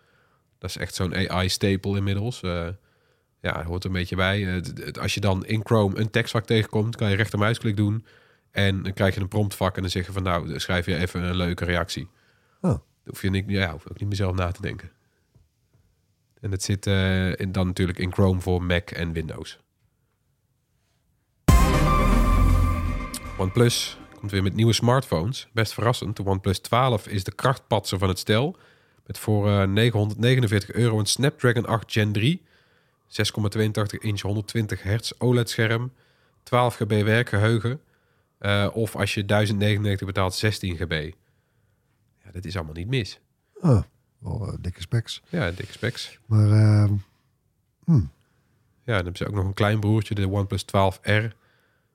Dat is echt zo'n AI-stapel inmiddels. Eh, ja, hoort er een beetje bij. Eh, als je dan in Chrome een tekstvak tegenkomt, kan je rechtermuisklik doen. En dan krijg je een promptvak en dan zeg je van nou, schrijf je even een leuke reactie. Oh. Dan hoef je niet, ja, hoef ook niet meer zelf na te denken. En dat zit eh, in, dan natuurlijk in Chrome voor Mac en Windows. OnePlus komt weer met nieuwe smartphones. Best verrassend. De OnePlus 12 is de krachtpatser van het stel. Met voor eh, 949 euro een Snapdragon 8 Gen 3. 6,82 inch 120 hertz OLED-scherm. 12 GB werkgeheugen. Eh, of als je 1099 betaalt, 16 GB. Ja, dat is allemaal niet mis. Oh, wel eh, dikke specs. Ja, dikke specs. Maar ehm, Ja, dan hebben ze ook nog een klein broertje, de OnePlus 12R.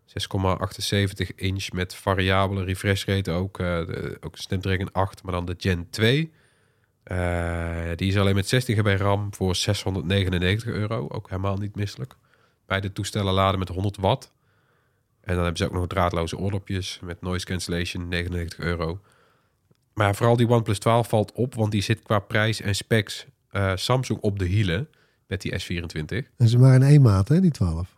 6,78 inch met variabele refresh rate ook. de, ook Snapdragon 8, maar dan de Gen 2. Eh, die is alleen met 16 GB RAM voor 699 euro. Ook helemaal niet misselijk. Beide toestellen laden met 100 watt. En dan hebben ze ook nog draadloze oordopjes met noise cancellation, 99 euro. Maar vooral die OnePlus 12 valt op, want die zit qua prijs en specs eh, Samsung op de hielen met die S24. en ze maar in één maat, hè, die 12.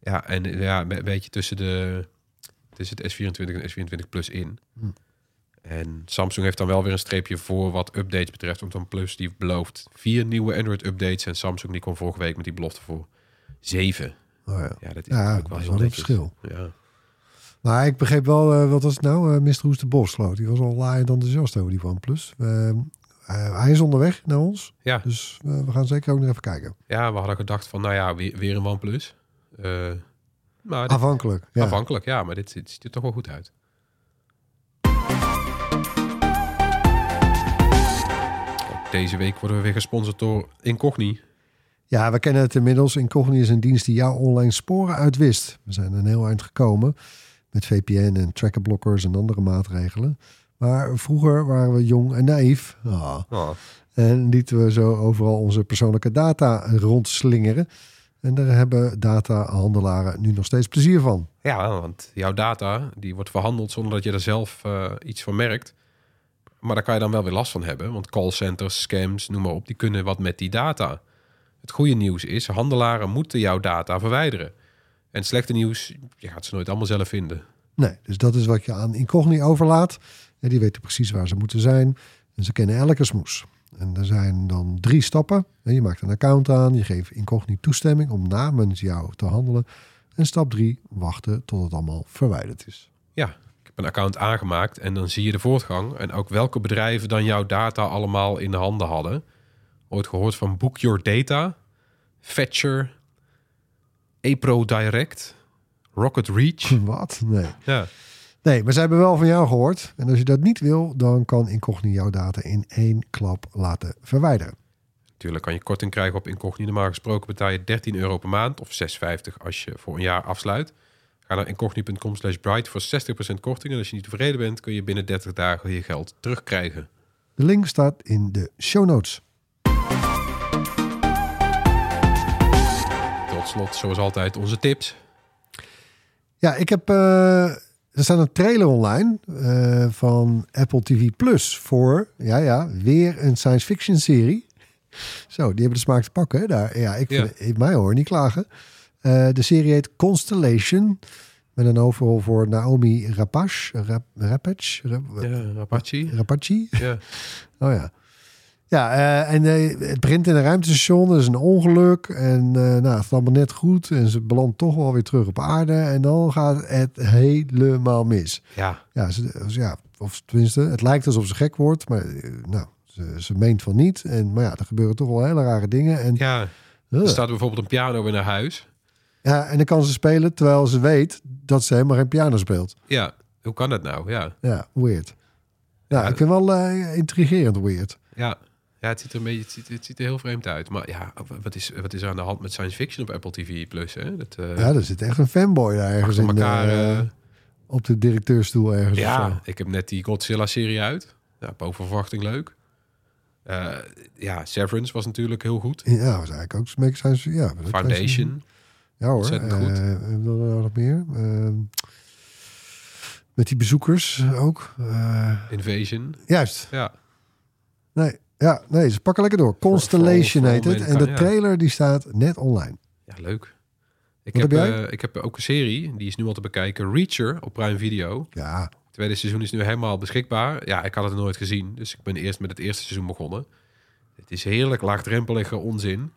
Ja, en ja, een beetje tussen de tussen het S24 en S24 Plus in. Hm. En Samsung heeft dan wel weer een streepje voor wat updates betreft. Want dan Plus die belooft vier nieuwe Android updates. En Samsung die kwam vorige week met die belofte voor zeven. Oh, ja. Ja, dat is Ja, dat is heel wel een verschil. Ja. Maar ik begreep wel, eh, wat was het nou? Eh Mr. Hoes de. Die was al laaiend enthousiast over die OnePlus. Ehm, eh, hij is onderweg naar ons. Ja. Dus we gaan zeker ook nog even kijken. ja, we hadden gedacht van, nou ja, weer, weer een OnePlus. Maar dit- Afhankelijk. Ja. afhankelijk, ja. Maar dit, dit ziet er toch wel goed uit. Deze week worden we weer gesponsord door Incogni. Ja, we kennen het inmiddels. Incogni is een dienst die jouw online sporen uitwist. We zijn een heel eind gekomen met VPN en trackerblokkers en andere maatregelen. Maar vroeger waren we jong en naïef. Ah. Oh. En lieten we zo overal onze persoonlijke data rondslingeren. En daar hebben datahandelaren nu nog steeds plezier van. Ja, want jouw data die wordt verhandeld zonder dat je er zelf eh, iets van merkt. Maar daar kan je dan wel weer last van hebben. Want callcenters, scams, noem maar op, die kunnen wat met die data. Het goede nieuws is, handelaren moeten jouw data verwijderen. En het slechte nieuws, je gaat ze nooit allemaal zelf vinden. Nee, dus dat is wat je aan Incogni overlaat. En die weten precies waar ze moeten zijn. En ze kennen elke smoes. En er zijn dan drie stappen. En je maakt een account aan. Je geeft Incogni toestemming om namens jou te handelen. En stap drie, wachten tot het allemaal verwijderd is. Ja, ik heb een account aangemaakt en dan zie je de voortgang. En ook welke bedrijven dan jouw data allemaal in de handen hadden. Ooit gehoord van Book Your Data, Fetcher, Apro Direct, Rocket Reach. Wat? Nee. Ja, Nee, maar ze hebben wel van jou gehoord. En als je dat niet wil, dan kan Incogni jouw data in één klap laten verwijderen. natuurlijk kan je korting krijgen op Incogni. Normaal gesproken betaal je 13 euro per maand of 6,50 als je voor een jaar afsluit. Ga naar incogni.com slash bright voor 60% korting. En als je niet tevreden bent, kun je binnen 30 dagen je geld terugkrijgen. De link staat in de show notes. Tot slot, zoals altijd, onze tips. Ja, ik heb. eh, er staat een trailer online eh, van Apple TV Plus voor. Ja, ja, weer een science fiction serie. Zo, die hebben de smaak te pakken. hè, Daar, ja, ik vind Ja. mij hoor niet klagen. Eh, de serie heet Constellation. Met een overal voor Naomi Rapace. Rap, Rapace? Rap, Ja. Rapace? Ja. Oh ja. Ja, eh, en eh, het begint in een ruimtestation. Er is een ongeluk. En eh, nou, het is allemaal net goed. En ze belandt toch wel weer terug op aarde. En dan gaat het helemaal mis. ja, Ja, ze, ja of tenminste, het lijkt alsof ze gek wordt. Maar nou, ze, ze meent van niet. En, maar ja, er gebeuren toch wel hele rare dingen. En, ja. Er staat bijvoorbeeld een piano in haar huis. ja, en dan kan ze spelen terwijl ze weet dat ze helemaal geen piano speelt. Ja, hoe kan dat nou? Ja, Ja, weird. Ja, ik vind wel intrigerend weird. Ja. Ja, het ziet er een beetje, het ziet, het ziet er heel vreemd uit. Maar ja, wat is, wat is er aan de hand met science fiction op Apple TV Plus? Hè? Dat, eh, Ja, er zit echt een fanboy daar ergens in elkaar. eh, eh, op de directeurstoel ergens. ja, ik heb net die Godzilla-serie uit. Ja, boven verwachting leuk. Ja, Severance was natuurlijk heel goed. Ja, was eigenlijk ook beetje science ja, Foundation. Ja hoor. Ontzettend goed. er nog meer? Ehm, met die bezoekers ook. Invasion. juist. Ja, Nee, ja, nee, ze pakken lekker door. Constellation heet het. En de trailer die staat net online. ja leuk. Ik heb, heb jij? eh, ik heb ook een serie, die is nu al te bekijken. Reacher op Prime Video. Ja, Het tweede seizoen is nu helemaal beschikbaar. Ja, ik had het nooit gezien, dus ik ben eerst met het eerste seizoen begonnen. Het is heerlijk laagdrempelige onzin.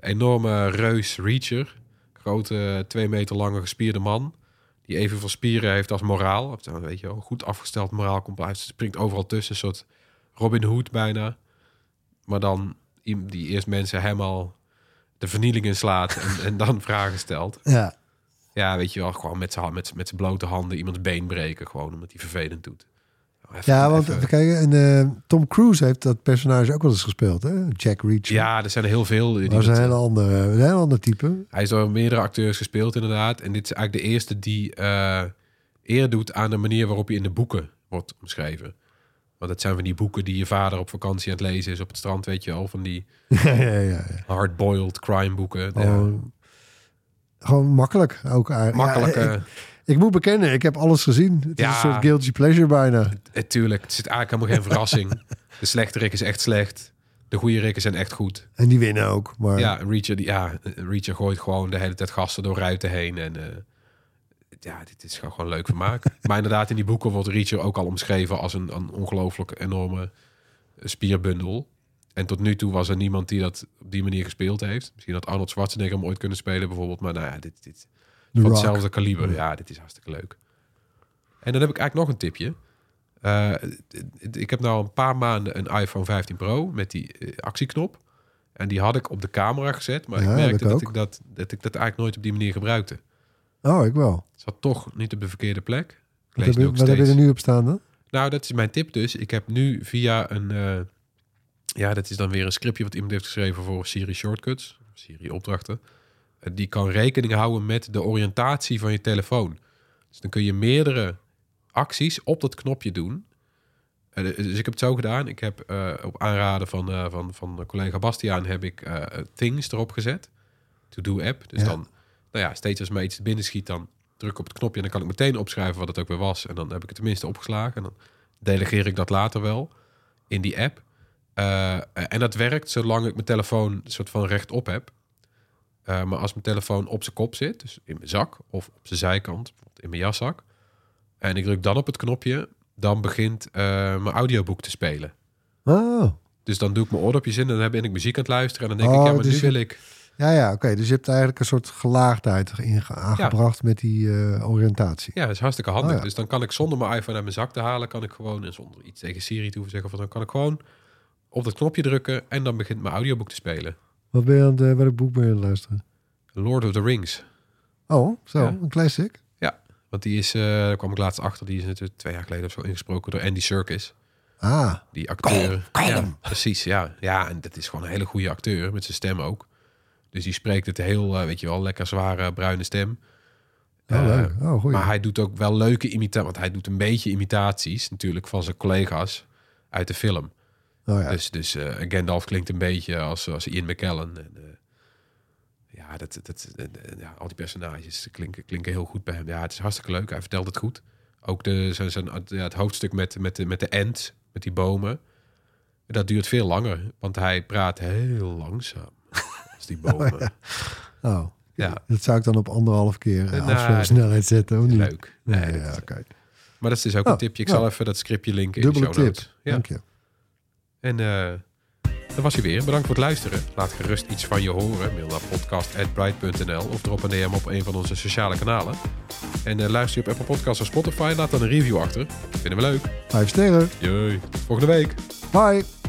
Enorme reus Reacher. Grote, twee meter lange gespierde man. Die evenveel spieren heeft als moraal. Weet je wel, goed afgesteld moraal komt uit. Springt overal tussen, een soort Robin Hood bijna. Maar dan die eerst mensen helemaal de vernieling inslaat en, en dan vragen stelt. ja. Ja, weet je wel, gewoon met zijn met, met zijn blote handen iemands been breken. Gewoon omdat hij vervelend doet. Even- ja want even- kijken. En eh, Tom Cruise heeft dat personage ook wel eens gespeeld, hè? Jack Reacher. ja, er zijn er heel veel. Die dat was een hele andere, een heel ander type. Hij is door meerdere acteurs gespeeld, inderdaad. En dit is eigenlijk de eerste die eh, eer doet aan de manier waarop hij in de boeken wordt omschreven. Want het zijn van die boeken die je vader op vakantie aan het lezen is op het strand, weet je wel. Van die ja, ja, ja. hard-boiled crime boeken. Ja, Gewoon makkelijk ook. eigenlijk. makkelijk. Eh, ik, ik moet bekennen, ik heb alles gezien. Het is een soort guilty pleasure bijna. eh, tuurlijk, het zit eigenlijk helemaal geen verrassing. De slechte Rick is echt slecht. De goede Rikken zijn echt goed. En die winnen ook. Maar Ja, Reacher, die, ja, Reacher gooit gewoon de hele tijd gasten door ruiten heen. En eh, ja, dit is gewoon, leuk vermaak. maar inderdaad, in die boeken wordt Reacher ook al omschreven als een, een ongelooflijk enorme spierbundel. En tot nu toe was er niemand die dat op die manier gespeeld heeft. Misschien had Arnold Schwarzenegger hem ooit kunnen spelen bijvoorbeeld. Maar nou ja, dit, dit van Rock. hetzelfde kaliber. Ja, dit is hartstikke leuk. En dan heb ik eigenlijk nog een tipje. Eh, ik heb nou een paar maanden een iPhone 15 Pro met die eh, actieknop. En die had ik op de camera gezet. Maar Ja, ik merkte dat ik dat, dat ik dat eigenlijk nooit op die manier gebruikte. Oh, ik wel. Het zat toch niet op de verkeerde plek. Wat, heb je, ook wat heb je er nu op staan dan? Nou, dat is mijn tip dus. Ik heb nu via een... eh, ja, dat is dan weer een scriptje wat iemand heeft geschreven voor Siri Shortcuts. Siri opdrachten. Eh, die kan rekening houden met de oriëntatie van je telefoon. Dus dan kun je meerdere acties op dat knopje doen. Eh, dus ik heb het zo gedaan. Ik heb op aanraden van, van, van collega Bastiaan heb ik Things erop gezet. To-do app. Dus Ja. dan, nou ja, steeds als mij iets binnen schiet, dan druk ik op het knopje en dan kan ik meteen opschrijven wat het ook weer was. En dan heb ik het tenminste opgeslagen. En dan delegeer ik dat later wel in die app. Eh, en dat werkt zolang ik mijn telefoon een soort van rechtop heb. Eh, maar als mijn telefoon op zijn kop zit, dus in mijn zak of op zijn zijkant, in mijn jaszak, en ik druk dan op het knopje, dan begint eh, mijn audioboek te spelen. Oh, Dus dan doe ik mijn oordopjes in en dan ben ik muziek aan het luisteren. En dan denk Oh, ik, ja, maar dus nu wil ik... ja, ja, oké. Dus je hebt eigenlijk een soort gelaagdheid inge- aangebracht met die eh, oriëntatie. Ja, dat is hartstikke handig. Oh, ja. Dus dan kan ik zonder mijn iPhone uit mijn zak te halen, kan ik gewoon, en zonder iets tegen Siri te hoeven zeggen, of dan kan ik gewoon op dat knopje drukken en dan begint mijn audioboek te spelen. Wat ben je aan het, eh, welk boek ben je aan het luisteren? Lord of the Rings. Oh, zo, Ja. een classic. Ja, want die is, eh, daar kwam ik laatst achter, die is natuurlijk twee jaar geleden of zo ingesproken door Andy Serkis. Ah, Die acteur. Ja, precies, ja. Ja, en dat is gewoon een hele goede acteur, met zijn stem ook. Dus die spreekt het heel, eh, weet je wel, lekker zware bruine stem. oh, Eh, leuk. Oh, goeie. Maar hij doet ook wel leuke imitaties, want hij doet een beetje imitaties natuurlijk van zijn collega's uit de film. oh, ja. Dus, dus eh, Gandalf klinkt een beetje als, als Ian McKellen. En, ja, dat, dat, ja, al die personages klinken, klinken heel goed bij hem. Ja, het is hartstikke leuk. Hij vertelt het goed. Ook de, zijn, zijn, ja, het hoofdstuk met, met, de, met de ent, met die bomen. Dat duurt veel langer, want hij praat heel langzaam. Die bomen. oh, Ja. dat zou ik dan op anderhalf keer uh, afspeelsnelheid zetten, of niet? Leuk. Nee, Nee, ja. Maar dat is dus ook Oh, een tipje. Ik zal even dat scriptje linken in Dubbele de show tip. notes. Ja. Dank je. En eh dat was hij weer. Bedankt voor het luisteren. Laat gerust iets van je horen. Mail naar podcast.bright.nl of drop een DM op een van onze sociale kanalen. En eh, luister je op Apple Podcasts of Spotify. Laat dan een review achter. Vinden we leuk. Vijf sterren. Jee. Volgende week. Bye.